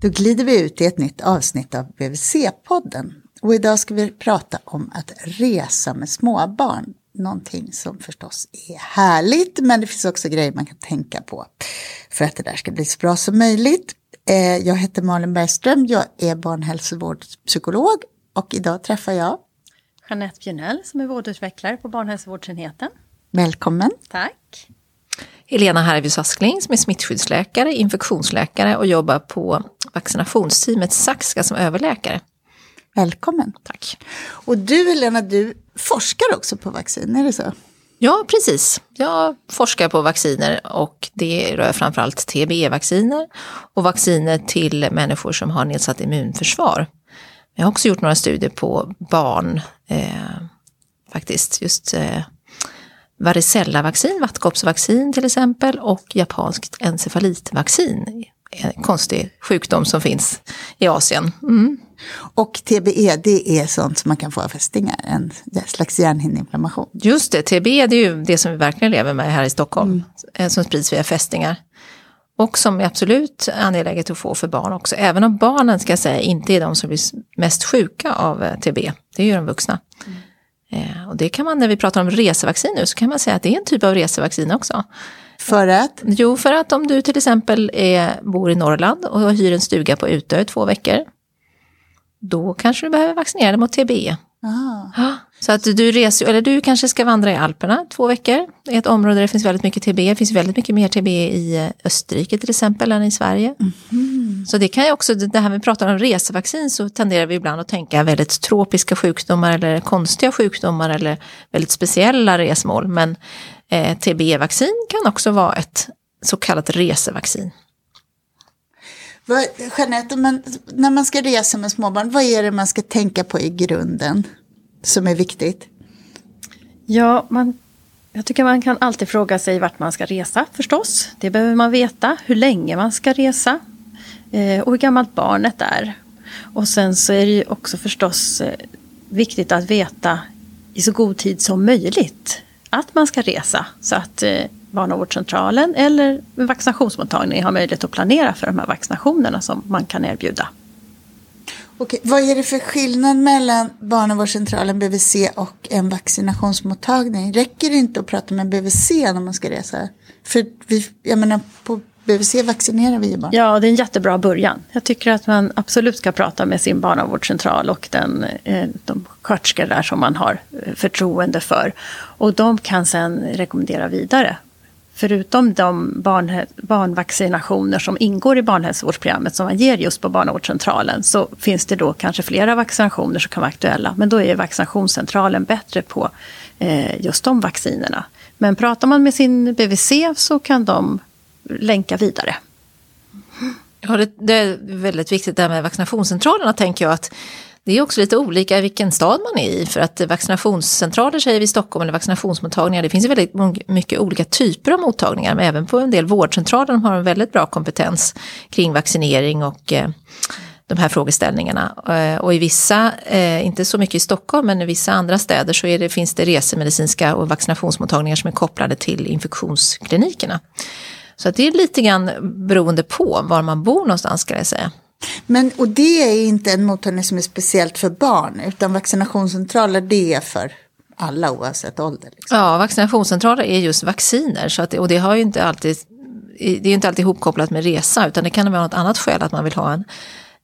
Då glider vi ut i ett nytt avsnitt av BVC-podden. Och idag ska vi prata om att resa med småbarn. Någonting som förstås är härligt, men det finns också grejer man kan tänka på för att det där ska bli så bra som möjligt. Eh, jag heter Malin Bergström, jag är barnhälsovårdspsykolog och idag träffar jag Jeanette Björnell som är vårdutvecklare på barnhälsovårdsenheten. Välkommen! Tack! Helena Harvis Askling som är smittskyddsläkare, infektionsläkare och jobbar på vaccinationsteamet Saxka som överläkare. Välkommen! Tack. Och du Helena, du forskar också på vaccin, är det så? Ja, precis. Jag forskar på vacciner och det rör framförallt TBE-vacciner och vacciner till människor som har nedsatt immunförsvar. Jag har också gjort några studier på barn, eh, faktiskt, just eh, varicellavaccin, vattkoppsvaccin till exempel och japanskt encefalitvaccin. En konstig sjukdom som finns i Asien. Mm. Och TBE, det är sånt som man kan få av fästingar, en slags hjärnhinneinflammation. Just det, TBE det är ju det som vi verkligen lever med här i Stockholm, mm. som sprids via fästingar. Och som är absolut angeläget att få för barn också, även om barnen ska jag säga inte är de som blir mest sjuka av eh, TB, det är ju de vuxna. Mm. Eh, och det kan man, när vi pratar om resevaccin nu, så kan man säga att det är en typ av resevaccin också. För att? Jo, för att om du till exempel är, bor i Norrland och hyr en stuga på Utö två veckor, då kanske du behöver vaccinera dig mot TBE. Ah. Så att du reser, eller du kanske ska vandra i Alperna två veckor, i ett område där det finns väldigt mycket TB. Det finns väldigt mycket mer TB i Österrike till exempel än i Sverige. Mm. Så det kan ju också, det här vi pratar om resevaccin så tenderar vi ibland att tänka väldigt tropiska sjukdomar eller konstiga sjukdomar eller väldigt speciella resmål. Men eh, TB-vaccin kan också vara ett så kallat resevaccin. Jeanette, men när man ska resa med småbarn, vad är det man ska tänka på i grunden som är viktigt? Ja, man, jag tycker man kan alltid fråga sig vart man ska resa förstås. Det behöver man veta, hur länge man ska resa eh, och hur gammalt barnet är. Och sen så är det ju också förstås eh, viktigt att veta i så god tid som möjligt att man ska resa så att eh, barnavårdscentralen eller vaccinationsmottagningen har möjlighet att planera för de här vaccinationerna som man kan erbjuda. Okej, vad är det för skillnad mellan barnavårdscentralen, BVC och en vaccinationsmottagning? Räcker det inte att prata med BVC när man ska resa? För vi, jag menar, på BVC vaccinerar vi ju barn. Ja, det är en jättebra början. Jag tycker att man absolut ska prata med sin barnavårdscentral och den, eh, de sköterskor där som man har eh, förtroende för. Och de kan sen rekommendera vidare förutom de barn, barnvaccinationer som ingår i barnhälsovårdsprogrammet som man ger just på barnavårdscentralen så finns det då kanske flera vaccinationer som kan vara aktuella. Men då är vaccinationscentralen bättre på eh, just de vaccinerna. Men pratar man med sin BVC så kan de länka vidare. Ja, det, det är väldigt viktigt det här med vaccinationscentralerna tänker jag att det är också lite olika vilken stad man är i för att vaccinationscentraler säger vi i Stockholm eller vaccinationsmottagningar, det finns väldigt mycket olika typer av mottagningar men även på en del vårdcentraler de har en väldigt bra kompetens kring vaccinering och eh, de här frågeställningarna. Eh, och i vissa, eh, inte så mycket i Stockholm, men i vissa andra städer så det, finns det resemedicinska och vaccinationsmottagningar som är kopplade till infektionsklinikerna. Så det är lite grann beroende på var man bor någonstans ska jag säga. Men, och det är inte en mottagning som är speciellt för barn, utan vaccinationscentraler det är för alla oavsett ålder. Liksom. Ja, vaccinationscentraler är just vacciner, så att, och det har ju inte alltid det är inte alltid ihopkopplat med resa, utan det kan vara något annat skäl att man vill ha en,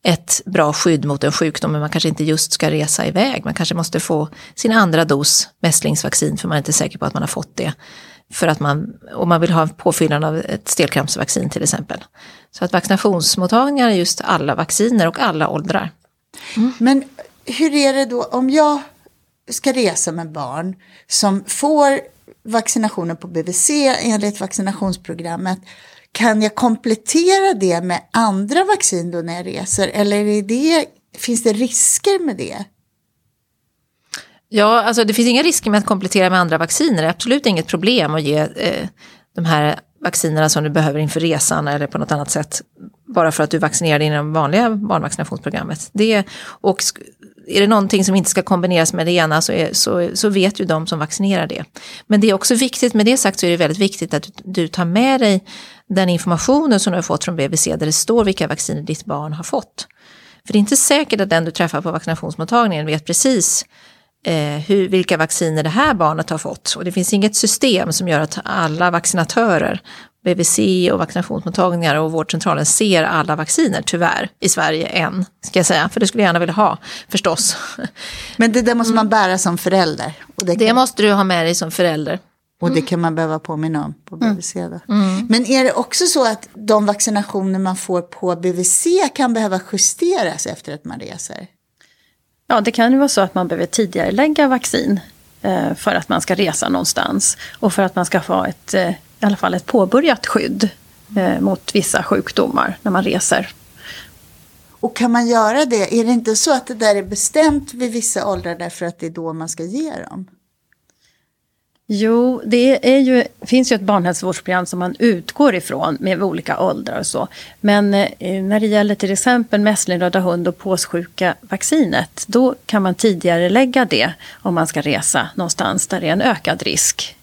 ett bra skydd mot en sjukdom, men man kanske inte just ska resa iväg. Man kanske måste få sin andra dos mässlingsvaccin, för man är inte säker på att man har fått det för att man, och man vill ha påfyllnad av ett stelkrampsvaccin till exempel. Så att vaccinationsmottagningar är just alla vacciner och alla åldrar. Mm. Men hur är det då om jag ska resa med barn som får vaccinationer på BVC enligt vaccinationsprogrammet. Kan jag komplettera det med andra vaccin då när jag reser eller det, finns det risker med det? Ja, alltså det finns inga risker med att komplettera med andra vacciner. Det är absolut inget problem att ge eh, de här vaccinerna som du behöver inför resan eller på något annat sätt. Bara för att du vaccinerar dig inom vanliga barnvaccinationsprogrammet. Det, och är det någonting som inte ska kombineras med det ena så, är, så, så vet ju de som vaccinerar det. Men det är också viktigt, med det sagt så är det väldigt viktigt att du, du tar med dig den informationen som du har fått från BVC där det står vilka vacciner ditt barn har fått. För det är inte säkert att den du träffar på vaccinationsmottagningen vet precis eh, hur, vilka vacciner det här barnet har fått. Och det finns inget system som gör att alla vaccinatörer, BVC och vaccinationsmottagningar och vårdcentralen ser alla vacciner, tyvärr, i Sverige än, ska jag säga. För det skulle jag gärna vilja ha, förstås. Men det där måste man bära som förälder. Och det, det måste du ha med dig som förälder. Och det kan man behöva påminna om på BVC. Då. Mm. Men är det också så att de vaccinationer man får på BVC kan behöva justeras efter att man reser? Ja, det kan ju vara så att man behöver tidigare lägga vaccin eh, för att man ska resa någonstans. Och för att man ska få ett, eh, i alla fall ett påbörjat skydd eh, mot vissa sjukdomar när man reser. Och kan man göra det? Är det inte så att det där är bestämt vid vissa åldrar därför att det är då man ska ge dem? Jo, det är ju, finns ju ett barnhälsovårdsprogram som man utgår ifrån med olika åldrar och så. Men eh, när det gäller till exempel mässling, röda hund och påssjuka vaccinet, då kan man tidigare lägga det om man ska resa någonstans där det är en ökad risk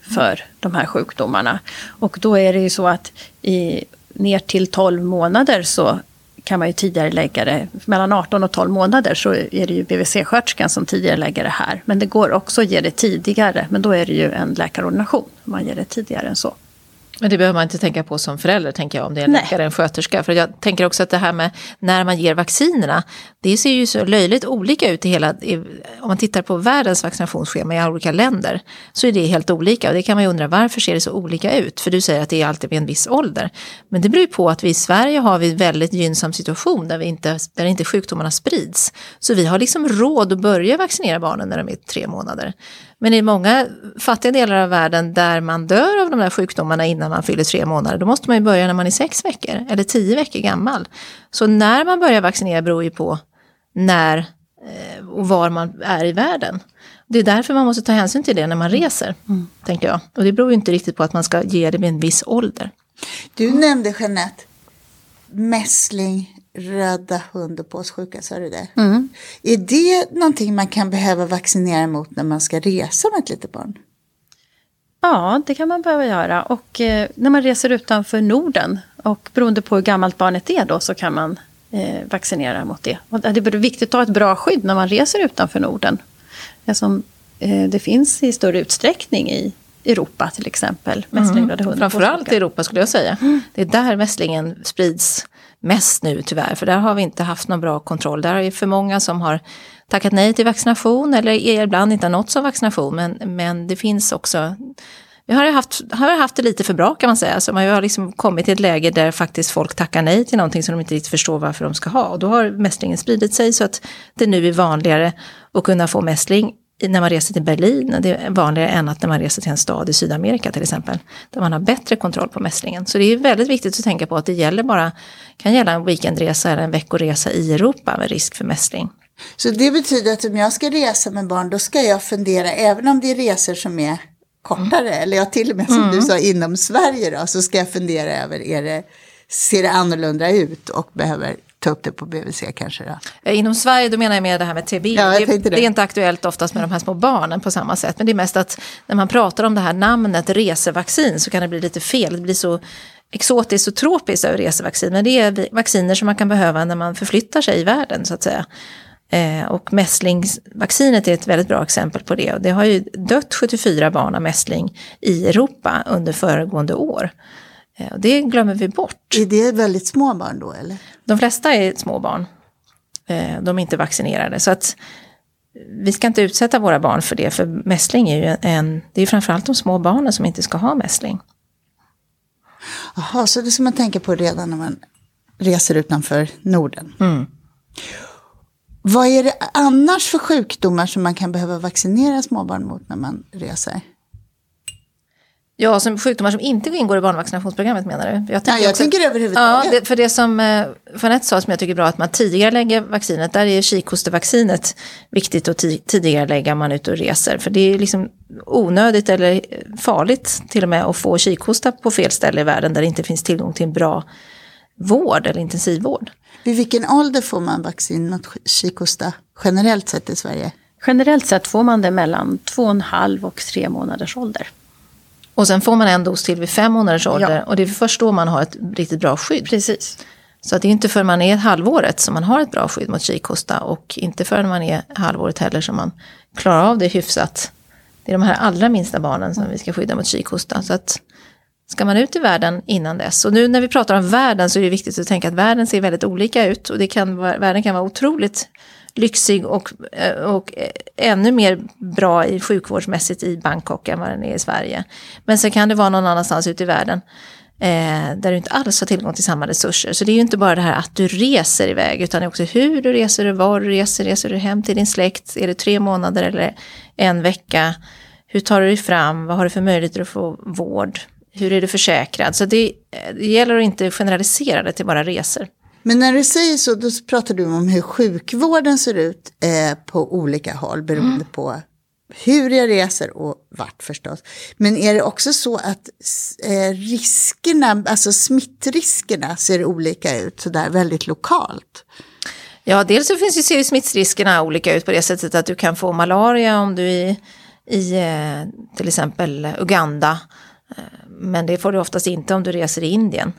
för de här sjukdomarna. Och då är det ju så att i, ner till 12 månader så kan man ju tidigare lägga det, mellan 18 och 12 månader så är det ju BVC-sköterskan som tidigare lägger det här. Men det går också att ge det tidigare, men då är det ju en läkarordination. Man ger det tidigare än så. Men det behöver man inte tänka på som förälder, tänker jag, om det är en läkare eller en sköterska. För jag tänker också att det här med när man ger vaccinerna, det ser ju så löjligt olika ut i hela, om man tittar på världens vaccinationsschema i olika länder, så är det helt olika. Och det kan man ju undra, varför ser det så olika ut? För du säger att det är alltid vid en viss ålder. Men det beror ju på att vi i Sverige har vi en väldigt gynnsam situation där, vi inte, där inte sjukdomarna sprids. Så vi har liksom råd att börja vaccinera barnen när de är tre månader. Men i många fattiga delar av världen där man dör av de där sjukdomarna innan man fyller tre månader, då måste man ju börja när man är sex veckor eller tio veckor gammal. Så när man börjar vaccinera beror ju på när eh, och var man är i världen. Det är därför man måste ta hänsyn till det när man reser, mm. tänker jag. Och det beror ju inte riktigt på att man ska ge det vid en viss ålder. Du nämnde Jeanette, mässling, röda hund och påssjuka, sa du det? Mm. Är det någonting man kan behöva vaccinera mot när man ska resa med ett litet barn? Ja, det kan man behöva göra. Och eh, när man reser utanför Norden och beroende på hur gammalt barnet är då så kan man eh, vaccinera mot det. Och det är viktigt att ha ett bra skydd när man reser utanför Norden. Eftersom eh, det finns i större utsträckning i Europa till exempel. Mässling, mm. Framförallt i Europa skulle jag säga. Mm. Det är där mässlingen sprids mest nu tyvärr, för där har vi inte haft någon bra kontroll. Där är det för många som har tackat nej till vaccination eller ibland inte har nåtts av vaccination. Men, men det finns också vi har haft, har haft det lite för bra kan man säga. Så man har liksom kommit till ett läge där faktiskt folk tackar nej till någonting som de inte riktigt förstår varför de ska ha. Och då har mässlingen spridit sig så att det nu är vanligare att kunna få mässling när man reser till Berlin, det är vanligare än att när man reser till en stad i Sydamerika till exempel, där man har bättre kontroll på mässlingen. Så det är väldigt viktigt att tänka på att det gäller bara, kan gälla en weekendresa eller en veckoresa i Europa med risk för mässling. Så det betyder att om jag ska resa med barn, då ska jag fundera, även om det är resor som är kortare, mm. eller ja, till och med som mm. du sa inom Sverige då, så ska jag fundera över, är det, ser det annorlunda ut och behöver ta upp det på BVC kanske? Då? Inom Sverige då menar jag mer det här med TB. Ja, det, det. det, är inte aktuellt oftast med de här små barnen på samma sätt. Men det är mest att när man pratar om det här namnet resevaccin så kan det bli lite fel. Det blir så exotiskt och tropiskt över resevaccin. Men det är vacciner som man kan behöva när man förflyttar sig i världen så att säga. Eh, och mässlingsvaccinet är ett väldigt bra exempel på det. Och det har ju dött 74 barn av mässling i Europa under föregående år. Eh, och det glömmer vi bort. Är det väldigt små barn då eller? De flesta är små barn. Eh, de är inte vaccinerade. Så att vi ska inte utsätta våra barn för det. För mässling är ju en, det är framförallt de små barnen som inte ska ha mässling. Jaha, så det ska man tänka på redan när man reser utanför Norden. Mm. Vad är det annars för sjukdomar som man kan behöva vaccinera småbarn mot när man reser? Ja, som sjukdomar som inte ingår i barnvaccinationsprogrammet menar du? Jag tänker, ja, jag också, tänker överhuvudtaget. Ja, det, för det som eh, Jeanette sa som jag tycker är bra, att man tidigare lägger vaccinet, där är kikhostevaccinet viktigt att tidigare lägga man ut och reser. För det är liksom onödigt eller farligt till och med att få kikhosta på fel ställe i världen där det inte finns tillgång till en bra vård eller intensivvård. Vid vilken ålder får man vaccin mot kikhosta generellt sett i Sverige? Generellt sett får man det mellan två och en halv och tre månaders ålder. Och sen får man en dos till vid fem månaders ålder ja. och det är först då man har ett riktigt bra skydd. Precis. Så det är inte förrän man är halvåret som man har ett bra skydd mot kikhosta och inte förrän man är halvåret heller som man klarar av det hyfsat. Det är de här allra minsta barnen som vi ska skydda mot kikhosta. Så att ska man ut i världen innan dess. Och nu när vi pratar om världen så är det viktigt att tänka att världen ser väldigt olika ut och det kan, världen kan vara otroligt lyxig och, eh, och eh, ännu mer bra i sjukvårdsmässigt i Bangkok än vad den är i Sverige. Men sen kan det vara någon annanstans ute i världen eh, där du inte alls har tillgång till samma resurser. Så det är ju inte bara det här att du reser iväg utan också hur du reser, var du reser, reser du hem till din släkt, är det tre månader eller en vecka? Hur tar du dig fram, vad har du för möjligheter att få vård? Hur är du försäkrad? Så det, det gäller att inte generalisera det till bara resor. Men när du säger så, då pratar du om hur sjukvården ser ut eh, på olika håll beroende mm. på hur jag reser och vart förstås. Men är det också så att eh, riskerna, alltså smittriskerna ser olika ut sådär väldigt lokalt? Ja, dels så finns ju, smittsriskerna olika ut på det sättet att du kan få malaria om du är i eh, till exempel Uganda. Eh, men det får du oftast inte om du reser i Indien.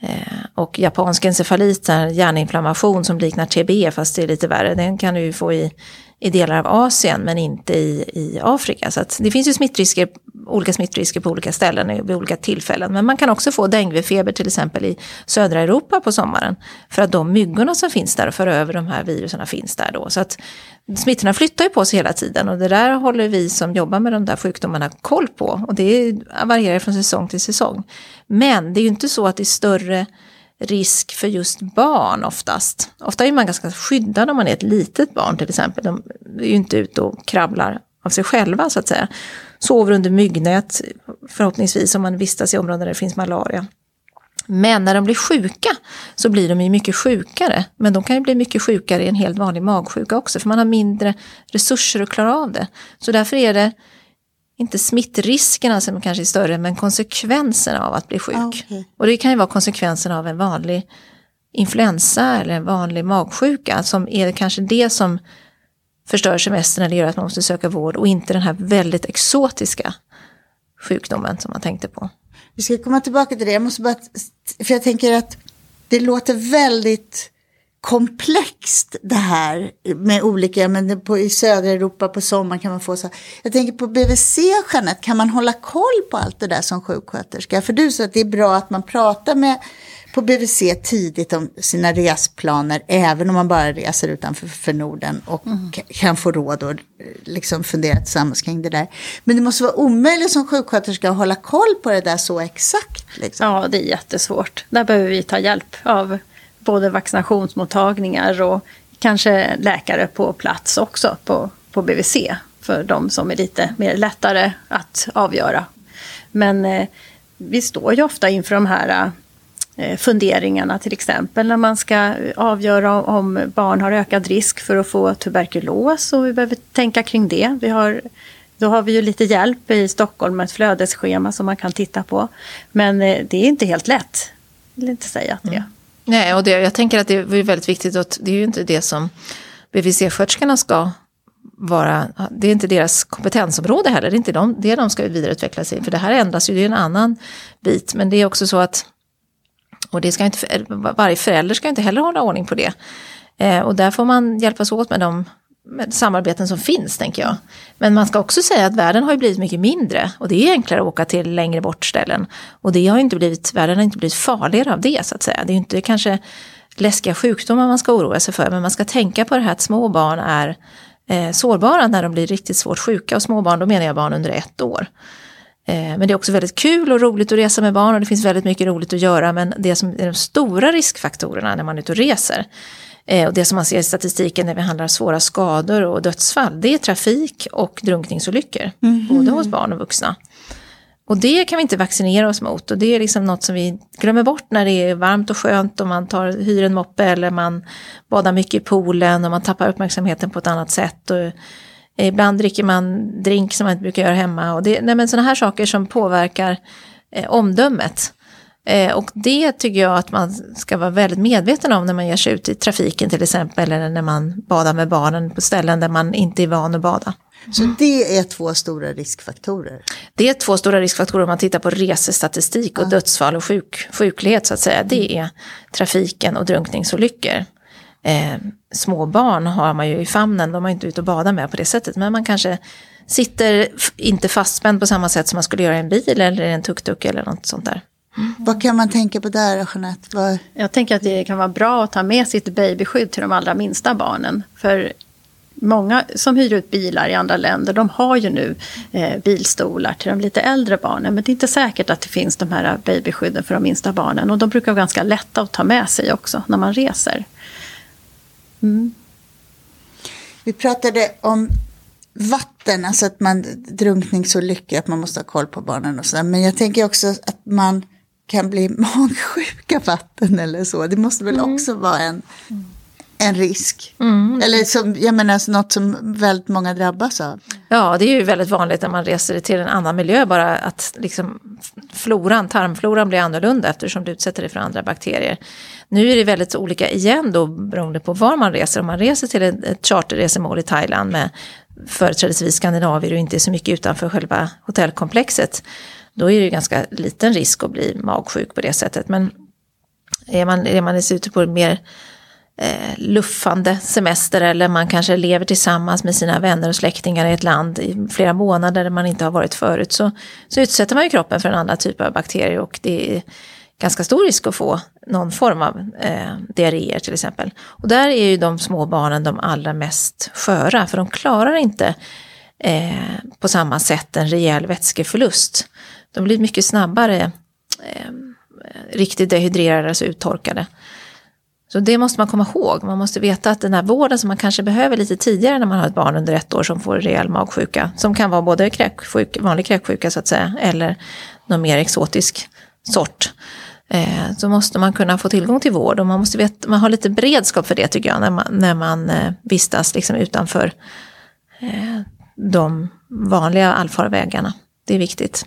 Eh, och japansk encefalit, hjärninflammation som liknar TB fast det är lite värre, den kan du ju få i, i delar av Asien men inte i, i Afrika. Så det finns ju smittrisker, olika smittrisker på olika ställen vid olika tillfällen. Men man kan också få denguefeber till exempel i södra Europa på sommaren. För att de myggorna som finns där och för över de här viruserna finns där då. Så att smittorna flyttar ju på sig hela tiden och det där håller vi som jobbar med de där sjukdomarna koll på. Och det varierar från säsong till säsong. Men det är ju inte så att det är större risk för just barn oftast. Ofta är man ganska skyddad om man är ett litet barn till exempel. De är ju inte ute och krabblar av sig själva så att säga. Sover under myggnät förhoppningsvis om man vistas i områden där det finns malaria. Men när de blir sjuka så blir de ju mycket sjukare. Men de kan ju bli mycket sjukare i en helt vanlig magsjuka också för man har mindre resurser att klara av det. Så därför är det inte smittriskerna som kanske är större, men konsekvenserna av att bli sjuk. Okay. Och det kan ju vara konsekvenserna av en vanlig influensa eller en vanlig magsjuka som är kanske det som förstör semestern eller gör att man måste söka vård och inte den här väldigt exotiska sjukdomen som man tänkte på. Vi ska komma tillbaka till det, jag måste bara, för jag tänker att det låter väldigt komplext det här med olika, men på, i södra Europa på sommaren kan man få så. Jag tänker på BVC, Jeanette, kan man hålla koll på allt det där som sjuksköterska? För du sa att det är bra att man pratar med på BVC tidigt om sina resplaner, även om man bara reser utanför för Norden och mm. kan få råd och liksom fundera tillsammans kring det där. Men det måste vara omöjligt som sjuksköterska att hålla koll på det där så exakt. Liksom. Ja, det är jättesvårt. Där behöver vi ta hjälp av både vaccinationsmottagningar och kanske läkare på plats också på, på BVC för de som är lite mer lättare att avgöra. Men eh, vi står ju ofta inför de här eh, funderingarna till exempel när man ska avgöra om barn har ökad risk för att få tuberkulos och vi behöver tänka kring det. Vi har, då har vi ju lite hjälp i Stockholm med ett flödesschema som man kan titta på. Men eh, det är inte helt lätt. Jag vill inte säga att det är. Mm. Nej, och det, jag tänker att det är väldigt viktigt att det är ju inte det som BVC-sköterskorna ska vara, det är inte deras kompetensområde heller, det är inte de, det de ska vidareutveckla sig. För det här ändras ju, det är en annan bit, men det är också så att, och det ska inte, varje förälder ska inte heller hålla ordning på det. Eh, och där får man hjälpas åt med de samarbeten som finns, tänker jag. Men man ska också säga att världen har ju blivit mycket mindre och det är enklare att åka till längre bort ställen. Och det har inte blivit, världen har inte blivit farligare av det, så att säga. Det är inte kanske läskiga sjukdomar man ska oroa sig för, men man ska tänka på det här att små barn är eh, sårbara när de blir riktigt svårt sjuka. Och små barn, då menar jag barn under ett år. Eh, men det är också väldigt kul och roligt att resa med barn och det finns väldigt mycket roligt att göra. Men det som är de stora riskfaktorerna när man är ute och reser, Eh, och det som man ser i statistiken när vi handlar svåra skador och dödsfall, det är trafik och drunkningsolyckor. Mm. Både hos barn och vuxna. och det kan vi inte vaccinera oss mot och det är liksom något som vi glömmer bort när det är varmt och skönt och man tar, hyr en moppe eller man badar mycket i poolen och man tappar uppmärksamheten på ett annat sätt. Och ibland dricker man drink som man inte brukar göra hemma och det, nej men sådana här saker som påverkar eh, omdömet. Eh, och det tycker jag att man ska vara väldigt medveten om när man ger sig ut i trafiken till exempel eller när man badar med barnen på ställen där man inte är van att bada. Så det är två stora riskfaktorer? Det är två stora riskfaktorer om man tittar på resestatistik och ja. dödsfall och sjuk, sjuklighet så att säga. Det är trafiken och drunkningsolyckor. Eh, små barn har man ju i famnen, de är inte ute och badar med på det sättet. Men man kanske sitter inte fastspänd på samma sätt som man skulle göra i en bil eller en tuk-tuk eller något sånt där. Mm. Vad kan man tänka på där, Jeanette? Vad... Jag tänker att det kan vara bra att ta med sitt babyskydd till de allra minsta barnen. För många som hyr ut bilar i andra länder, de har ju nu eh, bilstolar till de lite äldre barnen. Men det är inte säkert att det finns de här babyskydden för de minsta barnen. Och de brukar vara ganska lätta att ta med sig också när man reser. Mm. Vi pratade om vatten, alltså att man drunkningsolyckor, att man måste ha koll på barnen och sådär. Men jag tänker också att man kan bli magsjuk av vatten eller så. Det måste väl mm. också vara en, en risk. Mm. Eller som, jag menar något som väldigt många drabbas av. Ja, det är ju väldigt vanligt när man reser till en annan miljö bara att liksom floran, tarmfloran blir annorlunda eftersom du utsätter dig för andra bakterier. Nu är det väldigt olika igen då beroende på var man reser. Om man reser till ett, ett charterresemål i Thailand med företrädesvis skandinavier och inte så mycket utanför själva hotellkomplexet. Då är det ju ganska liten risk att bli magsjuk på det sättet. Men är man, är man ute på mer eh, luffande semester eller man kanske lever tillsammans med sina vänner och släktingar i ett land i flera månader där man inte har varit förut så, så utsätter man ju kroppen för en annan typ av bakterier och det är ganska stor risk att få någon form av eh, diarréer till exempel. Och där är ju de små barnen de allra mest sköra för de klarar inte eh, på samma sätt en rejäl vätskeförlust. De blir mycket snabbare eh, riktigt dehydrerade, alltså uttorkade. Så det måste man komma ihåg. Man måste veta att den här vården som man kanske behöver lite tidigare när man har ett barn under ett år som får rejäl magsjuka, som kan vara både kräksjuk, vanlig kräksjuka så att säga, eller någon mer exotisk sort, eh, så måste man kunna få tillgång till vård och man måste veta, man har lite beredskap för det tycker jag när man, när man eh, vistas liksom utanför eh, de vanliga allfarvägarna. Det är viktigt.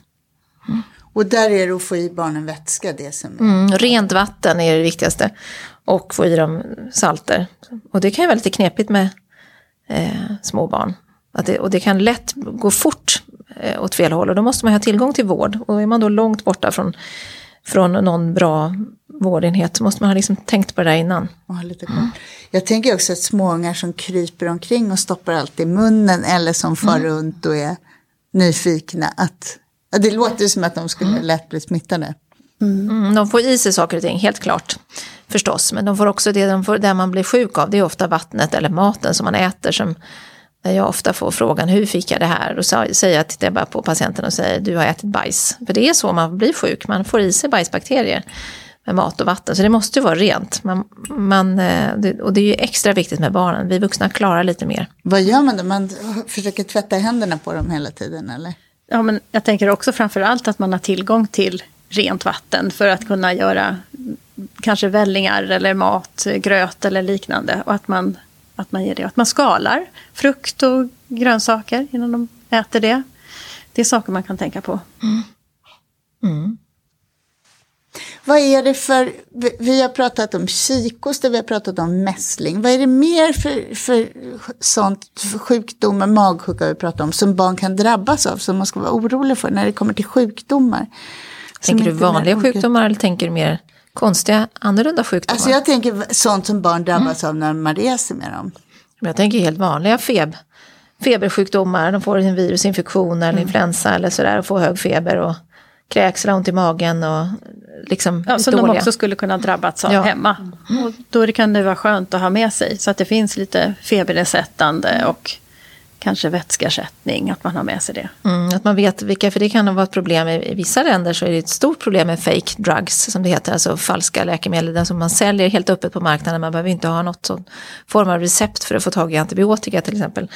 Och där är det att få i barnen vätska det som... Mm, rent vatten är det viktigaste. Och få i dem salter. Och det kan ju vara lite knepigt med eh, små barn. Det, och det kan lätt gå fort eh, åt fel håll och då måste man ha tillgång till vård. Och är man då långt borta från, från någon bra vårdenhet så måste man ha liksom tänkt på det där innan. Mm. Jag tänker också att småungar som kryper omkring och stoppar allt i munnen eller som far mm. runt och är nyfikna. Att, det låter som att de skulle mm. lätt bli smittade. Mm. mm. de får i sig saker och ting, helt klart. Förstås, men de får också det de får, där man blir sjuk av, det är ofta vattnet eller maten som man äter. Som, jag ofta får frågan, hur fick jag det här? Och så säger jag, tittar jag bara på patienten och säger, du har ätit bajs. För det är så man blir sjuk, man får i sig bajsbakterier med mat och vatten. Så det måste ju vara rent. Man, man, eh, och det är ju extra viktigt med barnen. Vi vuxna klarar lite mer. Vad gör man då? Man försöker tvätta händerna på dem hela tiden eller? Ja, men jag tänker också framför allt att man har tillgång till rent vatten för att kunna göra kanske vällingar eller mat, gröt eller liknande. Och att man, att man ger det. Att man skalar frukt och grönsaker innan de äter det. Det är saker man kan tänka på. Mm. Mm. Vad är det för, vi har pratat om kikhost vi har pratat om mässling. Vad är det mer för, för sånt, för sjukdomar, magsjuka vi pratat om, som barn kan drabbas av, som man ska vara orolig för när det kommer till sjukdomar? Tänker du vanliga sjukdomar eller tänker du mer konstiga, annorlunda sjukdomar? Alltså jag tänker sånt som barn drabbas mm. av när man reser med dem. Jag tänker helt vanliga feb febersjukdomar, de får en virusinfektion eller mm. influensa eller sådär och får hög feber och kräks eller ont i magen och liksom ja, Som dåliga. de också skulle kunna drabbats av ja. hemma. Mm. Och då kan det vara skönt att ha med sig så att det finns lite febernedsättande och kanske vätskeersättning, att man har med sig det. Mm, att man vet vilka, för det kan vara ett problem i, i, vissa länder så är det ett stort problem med fake drugs som det heter, alltså falska läkemedel den som man säljer helt öppet på marknaden. Man behöver inte ha något sån form av recept för att få tag i antibiotika till exempel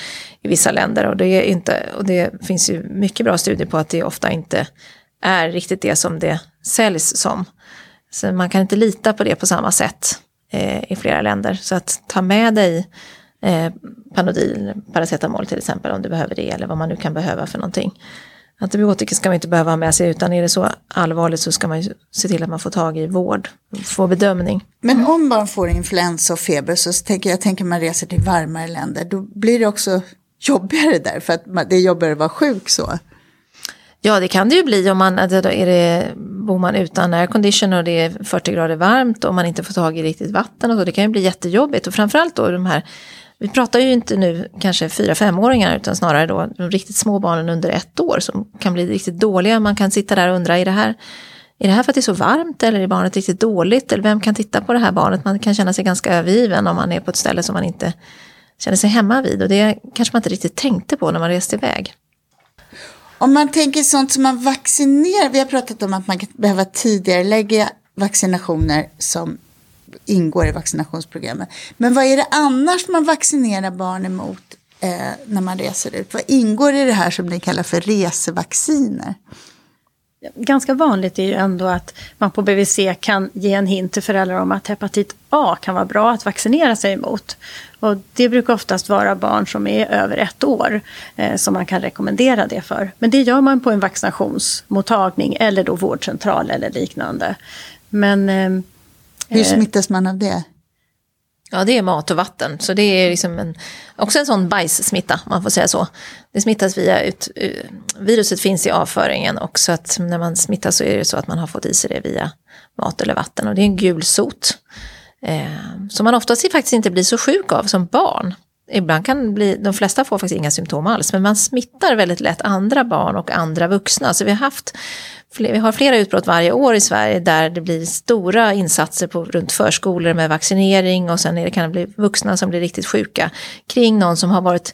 i vissa länder och det, är inte, och det finns ju mycket bra studier på att det ofta inte är riktigt det som det säljs som. Så man kan inte lita på det på samma sätt eh, i flera länder. Så att ta med dig eh, Panodil, paracetamol till exempel om du behöver det eller vad man nu kan behöva för någonting. Antibiotika ska man inte behöva ha med sig utan är det så allvarligt så ska man se till att man får tag i vård, få bedömning. Men om barn får influensa och feber så tänker jag tänker man reser till varmare länder då blir det också jobbigare där för att det är jobbigare att vara sjuk så. Ja det kan det ju bli om man alltså är det, bor man utan aircondition och det är 40 grader varmt och man inte får tag i riktigt vatten och så. Det kan ju bli jättejobbigt och framförallt då de här vi pratar ju inte nu kanske fyra femåringar utan snarare då de riktigt små barnen under ett år som kan bli riktigt dåliga. Man kan sitta där och undra, är det här, är det här för att det är så varmt eller är barnet riktigt dåligt? Eller vem kan titta på det här barnet? Man kan känna sig ganska övergiven om man är på ett ställe som man inte känner sig hemma vid. Och det kanske man inte riktigt tänkte på när man reste iväg. Om man tänker sånt som man vaccinerar, vi har pratat om att man kan behöva tidigare lägga vaccinationer som ingår i vaccinationsprogrammet. Men vad är det annars man vaccinerar barn emot eh, när man reser ut? Vad ingår i det här som ni kallar för resevacciner? Ganska vanligt är ju ändå att man på BVC kan ge en hint till föräldrar om att hepatit A kan vara bra att vaccinera sig emot. Och det brukar oftast vara barn som är över ett år eh, som man kan rekommendera det för. Men det gör man på en vaccinationsmottagning eller då vårdcentral eller liknande. Men eh, hur eh. smittas man av det? Ja, det är mat och vatten. Så det är liksom en, också en sån bajssmitta, man får säga så. Det smittas via ut, viruset finns i avföringen och så att när man smittas så är det så att man har fått i sig det via mat eller vatten. Och det är en gul sot. Eh, som man oftast faktiskt inte blir så sjuk av som barn. Ibland kan bli, de flesta får faktiskt inga symptom alls, men man smittar väldigt lätt andra barn och andra vuxna. Så vi har haft vi har flera utbrott varje år i Sverige där det blir stora insatser på, runt förskolor med vaccinering och sen är det, kan det bli vuxna som blir riktigt sjuka kring någon som har varit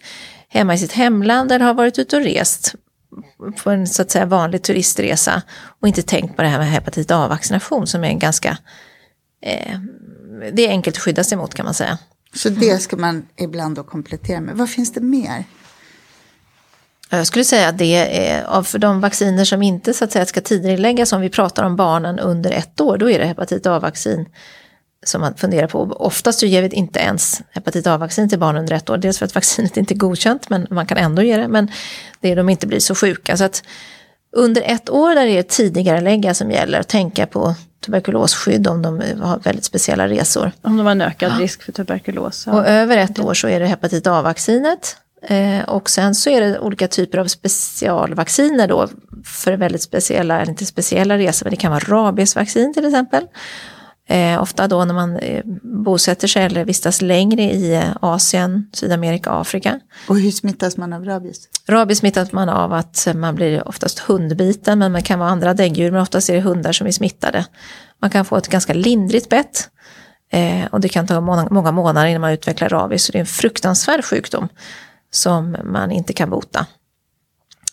hemma i sitt hemland eller har varit ute och rest på en så att säga vanlig turistresa och inte tänkt på det här med hepatit A-vaccination som är en ganska, eh, det är enkelt att skydda sig mot kan man säga. Så det ska man ibland då komplettera med. Vad finns det mer? Jag skulle säga att det är av för de vacciner som inte så att säga ska tidigareläggas om vi pratar om barnen under ett år, då är det hepatit A-vaccin som man funderar på. Oftast så ger vi inte ens hepatit A-vaccin till barn under ett år, dels för att vaccinet inte är godkänt, men man kan ändå ge det, men det är de inte blir så sjuka. Så att under ett år där är det tidigare lägga som gäller, och tänka på tuberkulosskydd om de har väldigt speciella resor. Om de har en ökad ja. risk för tuberkulos. Ja. Och över ett år så är det hepatit A-vaccinet Eh, och sen så är det olika typer av specialvacciner då för väldigt speciella, eller inte speciella resor, men det kan vara rabiesvaccin till exempel. Eh, ofta då när man eh, bosätter sig eller vistas längre i eh, Asien, Sydamerika, Afrika. Och hur smittas man av rabies? Rabies smittas man av att man blir oftast hundbiten, men man kan vara andra däggdjur, men oftast är det hundar som är smittade. Man kan få ett ganska lindrigt bett. Eh, och det kan ta många, många månader innan man utvecklar rabies, så det är en fruktansvärd sjukdom som man inte kan bota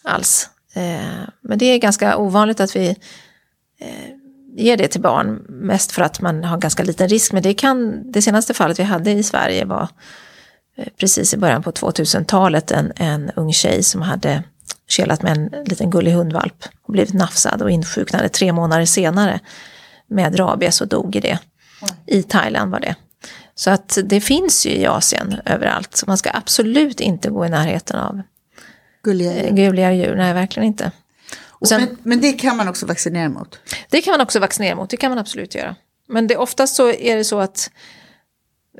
alls. Eh, men det är ganska ovanligt att vi eh, ger det till barn, mest för att man har ganska liten risk. Men det, kan, det senaste fallet vi hade i Sverige var eh, precis i början på 2000-talet en, en ung tjej som hade kelat med en liten gullig hundvalp och blivit nafsad och insjuknade tre månader senare med rabies och dog i det. I Thailand var det. Så att det finns ju i Asien överallt. Så man ska absolut inte gå i närheten av gulliga djur. Gulliga djur. Nej, verkligen inte. Sen, men, men, det kan man också vaccinera mot? Det kan man också vaccinera mot, det kan man absolut göra. Men det, oftast så är det så att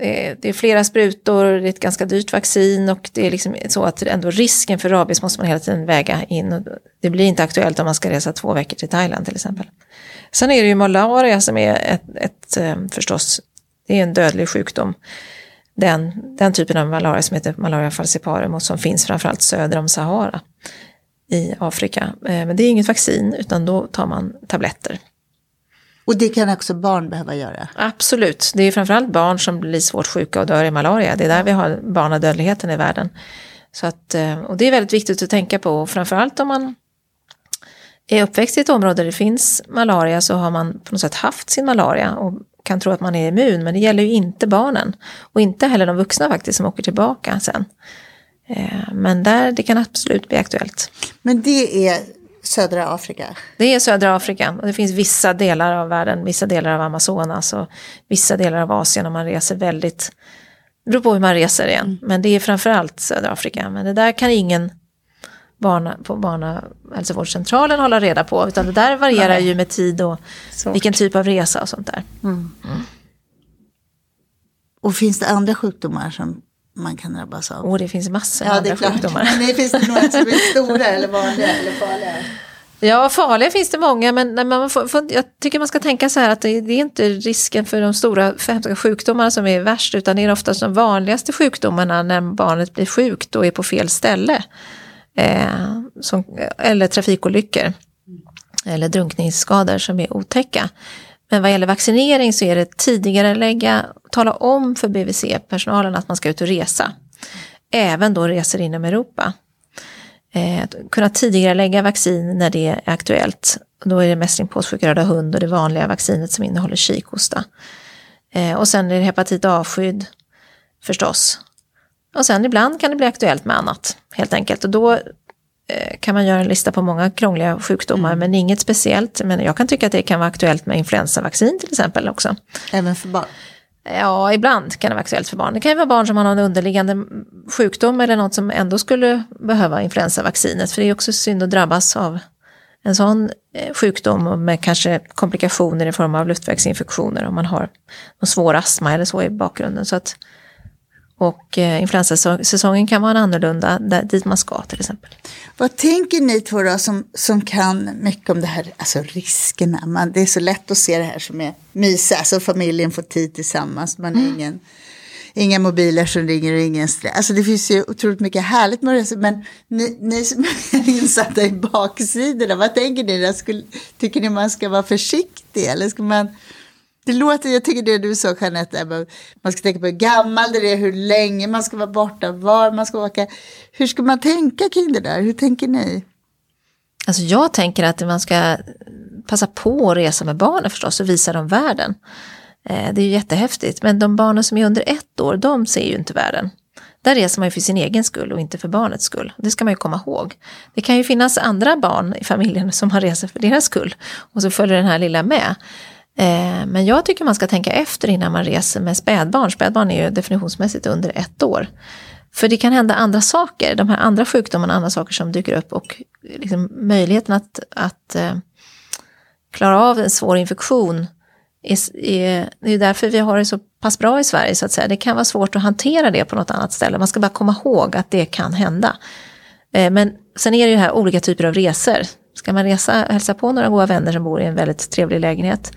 eh, det är flera sprutor, det är ett ganska dyrt vaccin och det är liksom så att ändå risken för rabies måste man hela tiden väga in. det blir inte aktuellt om man ska resa två veckor till Thailand till exempel. Sen är det ju malaria som är ett, ett eh, förstås det är en dödlig sjukdom. Den, den typen av malaria som heter malaria falciparum och som finns framförallt söder om Sahara i Afrika. Eh, men det är inget vaccin utan då tar man tabletter. Och det kan också barn behöva göra? Absolut, det är framförallt barn som blir svårt sjuka och dör i malaria. Det är där vi har barnadödligheten i världen. Så att, eh, och det är väldigt viktigt att tänka på, framförallt om man är uppväxt i ett område där det finns malaria så har man på något sätt haft sin malaria och kan tro att man är immun, men det gäller ju inte barnen. Och inte heller de vuxna faktiskt som åker tillbaka sen. Eh, men där, det kan absolut bli aktuellt. Men det är södra Afrika? Det är södra Afrika och det finns vissa delar av världen, vissa delar av Amazonas och vissa delar av Asien om man reser väldigt, det beror på hur man reser igen, mm. men det är framförallt södra Afrika. Men det där kan ingen barna, på barnhälsovårdscentralen hålla reda på, utan det där varierar Nej. ju med tid och Svårt. vilken typ av resa och sånt där. Mm. Mm. Och finns det andra sjukdomar som man kan drabbas av? Oh, det finns massor med ja, andra sjukdomar. Men finns det några som är stora eller vanliga eller farliga? Ja, farliga finns det många, men man får, får, jag tycker man ska tänka så här att det, det är inte risken för de stora hemska sjukdomarna som är värst, utan det är oftast de vanligaste sjukdomarna när barnet blir sjukt och är på fel ställe. Eh, som, eller trafikolyckor. Eller drunkningsskador som är otäcka. Men vad gäller vaccinering så är det tidigare lägga, tala om för BVC-personalen att man ska ut och resa. Även då resor inom Europa. Eh, kunna tidigare lägga vaccin när det är aktuellt. Då är det mässlingpåssjuka röda hund och det vanliga vaccinet som innehåller kikhosta. Eh, och sen är det hepatit A-skydd förstås. Och sen ibland kan det bli aktuellt med annat helt enkelt. Och då kan man göra en lista på många krångliga sjukdomar mm. men inget speciellt. Men jag kan tycka att det kan vara aktuellt med influensavaccin till exempel också. Även för barn? Ja, ibland kan det vara aktuellt för barn. Det kan ju vara barn som har någon underliggande sjukdom eller något som ändå skulle behöva influensavaccinet. För det är också synd att drabbas av en sån eh, sjukdom med kanske komplikationer i form av luftvägsinfektioner om man har någon svår astma eller så i bakgrunden. Så att och eh, influensasäsongen kan vara annorlunda där, dit man ska till exempel. Vad tänker ni två då som, som kan mycket om det här, alltså riskerna? Man, det är så lätt att se det här som är mysa, alltså familjen får tid tillsammans, man mm. ingen, inga mobiler som ringer och ingen stress. Alltså det finns ju otroligt mycket härligt med det, men ni, ni som är insatta i baksidorna, vad tänker ni? Skulle, tycker ni man ska vara försiktig eller ska man det låter, jag tycker det du sa Jeanette, man ska tänka på hur gammal det är, hur länge man ska vara borta, var man ska åka. Hur ska man tänka kring det där? Hur tänker ni? Alltså jag tänker att man ska passa på att resa med barnen förstås och visa dem världen. Eh, det är ju jättehäftigt, men de barnen som är under ett år, de ser ju inte världen. Där reser man ju för sin egen skull och inte för barnets skull. Det ska man ju komma ihåg. Det kan ju finnas andra barn i familjen som har reser för deras skull och så följer den här lilla med. Eh, men jag tycker man ska tänka efter innan man reser med spädbarn. Spädbarn är ju definitionsmässigt under ett år. För det kan hända andra saker, de här andra sjukdomarna, andra saker som dyker upp och liksom möjligheten att, att eh, klara av en svår infektion är, är, det är därför vi har det så pass bra i Sverige så att säga. Det kan vara svårt att hantera det på något annat ställe. Man ska bara komma ihåg att det kan hända. Eh, men sen är det ju här olika typer av resor. Ska man resa, hälsa på några goda vänner som bor i en väldigt trevlig lägenhet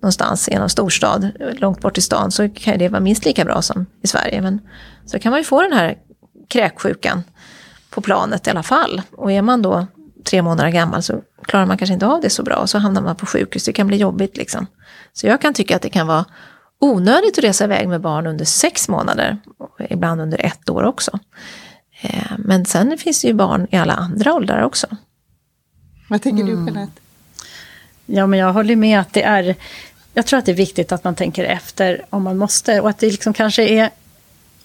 någonstans i någon storstad, långt bort i stan, så kan det vara minst lika bra som i Sverige. Men så kan man ju få den här kräksjukan på planet i alla fall. Och är man då tre månader gammal så klarar man kanske inte av det så bra och så hamnar man på sjukhus. Det kan bli jobbigt liksom. Så jag kan tycka att det kan vara onödigt att resa iväg med barn under sex månader, ibland under ett år också. Eh, men sen finns det ju barn i alla andra åldrar också. Vad tänker du Jeanette? Ja, men jag håller med att det är... Jag tror att det är viktigt att man tänker efter om man måste och att det liksom kanske är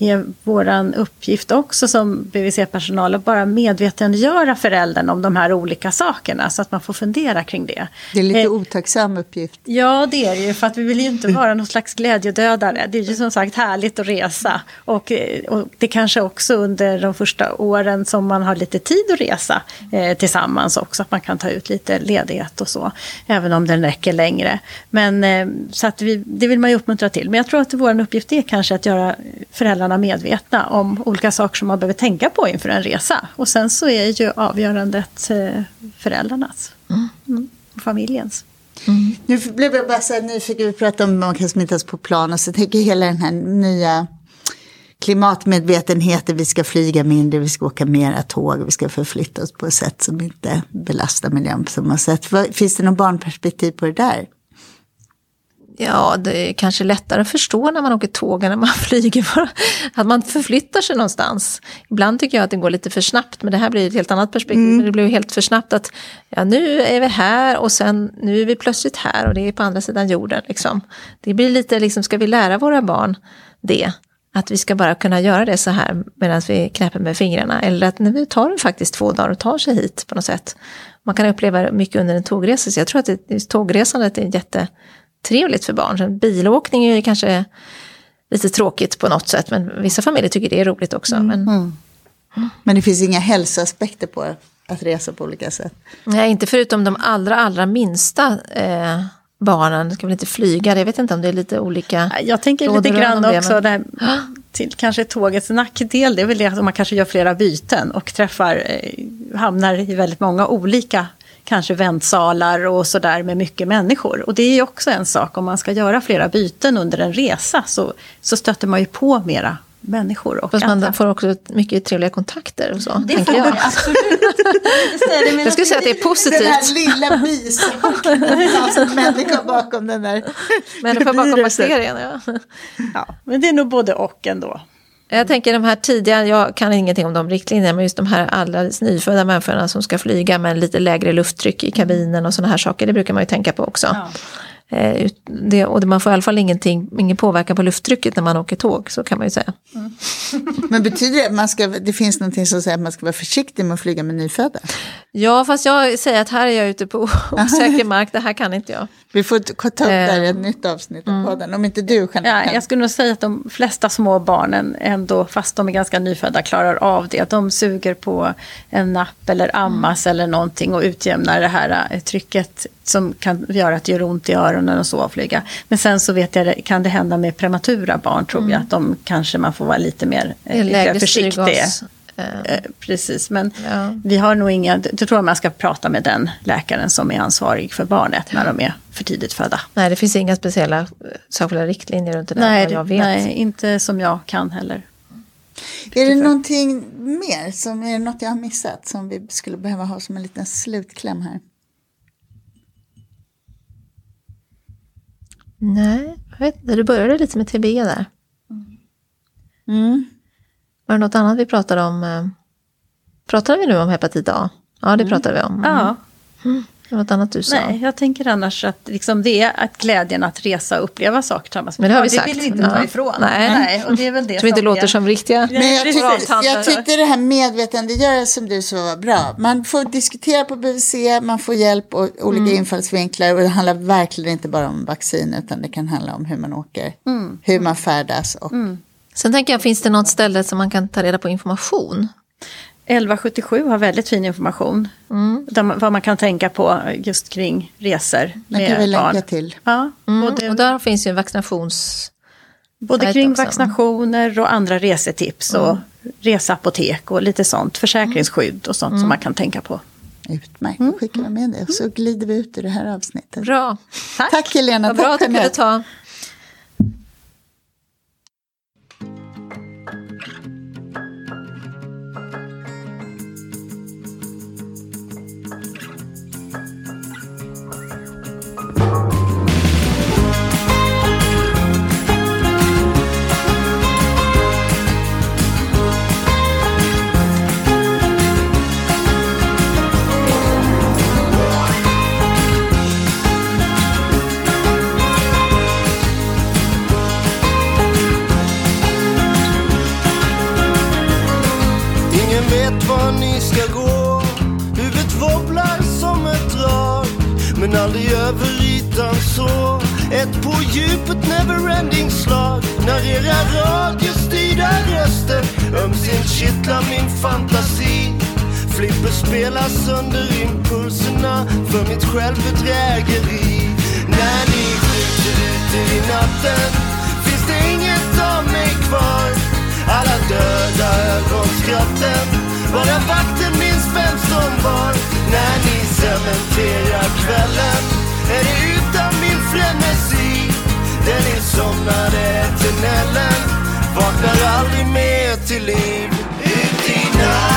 är vår uppgift också som BVC-personal att bara medvetandegöra föräldern om de här olika sakerna så att man får fundera kring det. Det är lite eh, otacksam uppgift. Ja, det är det ju för att vi vill ju inte vara någon slags glädjedödare. Det är ju som sagt härligt att resa och, eh, och det kanske också under de första åren som man har lite tid att resa eh, tillsammans också, att man kan ta ut lite ledighet och så, även om den räcker längre. Men eh, så att vi, det vill man ju uppmuntra till. Men jag tror att vår uppgift är kanske att göra föräldrarna föräldrarna medvetna om olika saker som man behöver tänka på inför en resa. Och sen så är ju avgörandet eh, föräldrarnas mm. Mm, familjens. Mm. Nu blev jag bara så här nyfiken, vi pratade om att man kan smittas på plan och så tänker jag hela den här nya klimatmedvetenheten, vi ska flyga mindre, vi ska åka mera tåg, vi ska förflytta oss på ett sätt som inte belastar miljön på samma sätt. Finns det något barnperspektiv på det där? Ja, det är kanske lättare att förstå när man åker tåg än när man flyger. Att man förflyttar sig någonstans. Ibland tycker jag att det går lite för snabbt, men det här blir ett helt annat perspektiv. Mm. Det blir helt för snabbt att ja, nu är vi här och sen nu är vi plötsligt här och det är på andra sidan jorden. Liksom. Det blir lite, liksom, ska vi lära våra barn det? att vi ska bara kunna göra det så här medan vi knäpper med fingrarna. Eller att nu tar det faktiskt två dagar och tar sig hit på något sätt. Man kan uppleva mycket under en tågresa. Så jag tror att det, tågresandet är jättetrevligt för barn. Så bilåkning är ju kanske lite tråkigt på något sätt. Men vissa familjer tycker det är roligt också. Mm. Men, mm. men det finns inga hälsoaspekter på att resa på olika sätt? Nej, inte förutom de allra, allra minsta. Eh, barnen ska väl inte flyga. Jag vet inte om det är lite olika. Jag tänker lite grann det, också men... där, till kanske tågets nackdel. Det är väl det att man kanske gör flera byten och träffar, eh, hamnar i väldigt många olika kanske väntsalar och sådär med mycket människor. Och det är ju också en sak, om man ska göra flera byten under en resa så, så stöter man ju på mera människor. Och Fast man får också mycket trevliga kontakter och så. Det får man absolut. Det jag skulle säga att det är positivt. Den här lilla bisaken, alltså människa bakom den där Människa bakom bakterien, ja. ja. Men det är nog både och ändå. Jag tänker de här tidiga, jag kan ingenting om de riktlinjerna, men just de här alldeles nyfödda människorna som ska flyga med lite lägre lufttryck i kabinen och sådana här saker, det brukar man ju tänka på också. Ja. Eh, det, och man får i alla fall ingenting, ingen påverkan på lufttrycket när man åker tåg, så kan man ju säga. Mm. Men betyder det att man ska, det finns någonting som säger att man ska vara försiktig med att flyga med nyfödda? Ja, fast jag säger att här är jag ute på osäker mark, det här kan inte jag. Vi får ta upp det här i ett nytt avsnitt av mm. podden, om inte du kan. Ja, jag skulle nog säga att de flesta små barnen ändå, fast de är ganska nyfödda, klarar av det. De suger på en napp eller ammas mm. eller någonting och utjämnar det här eh, trycket som kan göra att det gör ont i öronen och så att flyga. Men sen så vet jag, kan det hända med prematura barn tror mm. jag, att de kanske man får vara lite mer lite försiktig. Eh, precis, men ja. vi har nog inga, det tror jag man ska prata med den läkaren som är ansvarig för barnet när de är för tidigt födda. Nej, det finns inga speciella eh, särskilda riktlinjer runt det där nej, vad jag vet. Nej, inte som jag kan heller. Är det någonting mer, som, är det något jag har missat som vi skulle behöva ha som en liten slutkläm här? Nej, jag vet inte. Du började lite med TB där. Mm. Var det något annat vi pratade om? Eh, pratade vi nu om hepatit A? Ja, det mm. pratade vi om. Mm. Ja. Mm. Något annat du sa? Nej, jag tänker annars att liksom det är att glädjen att resa och uppleva saker tillsammans med Men det har vi sagt. Det vill vi inte ja. ta ifrån. Nej. Nej, och det är väl det som inte låter som riktiga Men jag, tyckte, jag tyckte det här medvetandegöra som du sa var bra. Man får diskutera på BVC, man får hjälp och olika mm. infallsvinklar. Och det handlar verkligen inte bara om vaccin utan det kan handla om hur man åker, mm. hur man färdas. Och... Mm. Sen tänker jag, finns det något ställe som man kan ta reda på information? 1177 har väldigt fin information. Mm. Man, vad man kan tänka på just kring resor med kan vi länka till. Ja, mm. både, och där finns ju vaccinations... Både kring också. vaccinationer och andra resetips och mm. reseapotek och lite sånt. Försäkringsskydd och sånt som mm. man kan tänka på. Utmärkt, då skickar vi med det. Och så glider vi ut i det här avsnittet. Bra. Tack, Tack Helena. Vad bra att du kunde ta men aldrig över ytan så. Ett på djupet neverending slag när era radiostyrda röster ömsint kittlar min fantasi. Flipper spelar sönder impulserna för mitt självbedrägeri. När ni skjuter ut i natten finns det inget av mig kvar. Alla döda ögonskratten, bara vakten minns vem som var. När ni cementerar kvällen Är det utan min frenesi? Den insomnade eternellen Vaknar aldrig mer till liv. Ut i natt.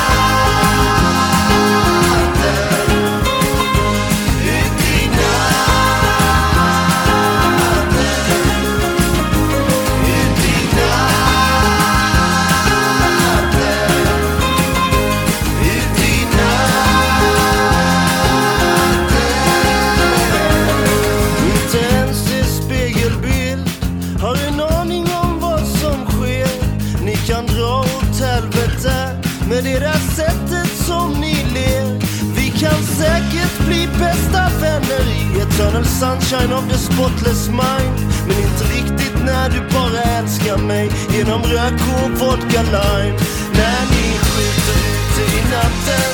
åt helvete med det där sättet som ni ler. Vi kan säkert bli bästa vänner i eternal sunshine of the spotless mind. Men inte riktigt när du bara älskar mig genom rök och vodka lime. När ni skjuter ute i natten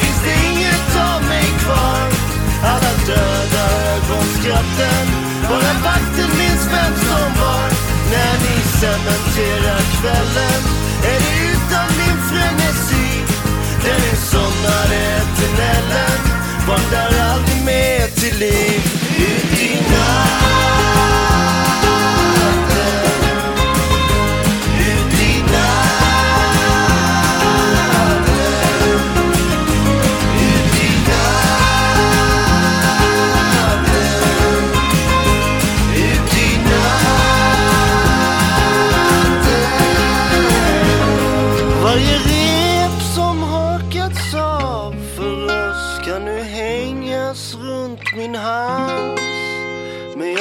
finns det inget av mig kvar. Alla döda ögonskratten, bara vakten minns vem som var. När ni cementerar kvällen. Är det utan min frenesi? Den insomnade eternellen vaknar aldrig mer till liv. Ut i natt.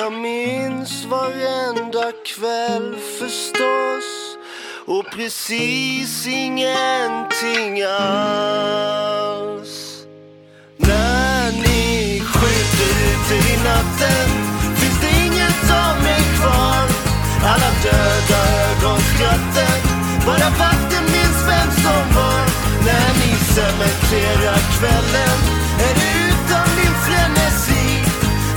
Jag minns varenda kväll förstås och precis ingenting alls. När ni skjuter ute i natten finns det inget av mig kvar. Alla döda ögonskratten Bara vakten minns vem som var. När ni cementerar kvällen är det utan min frenesi.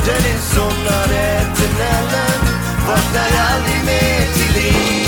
Den insomnade tunneln vaknar aldrig mer till liv?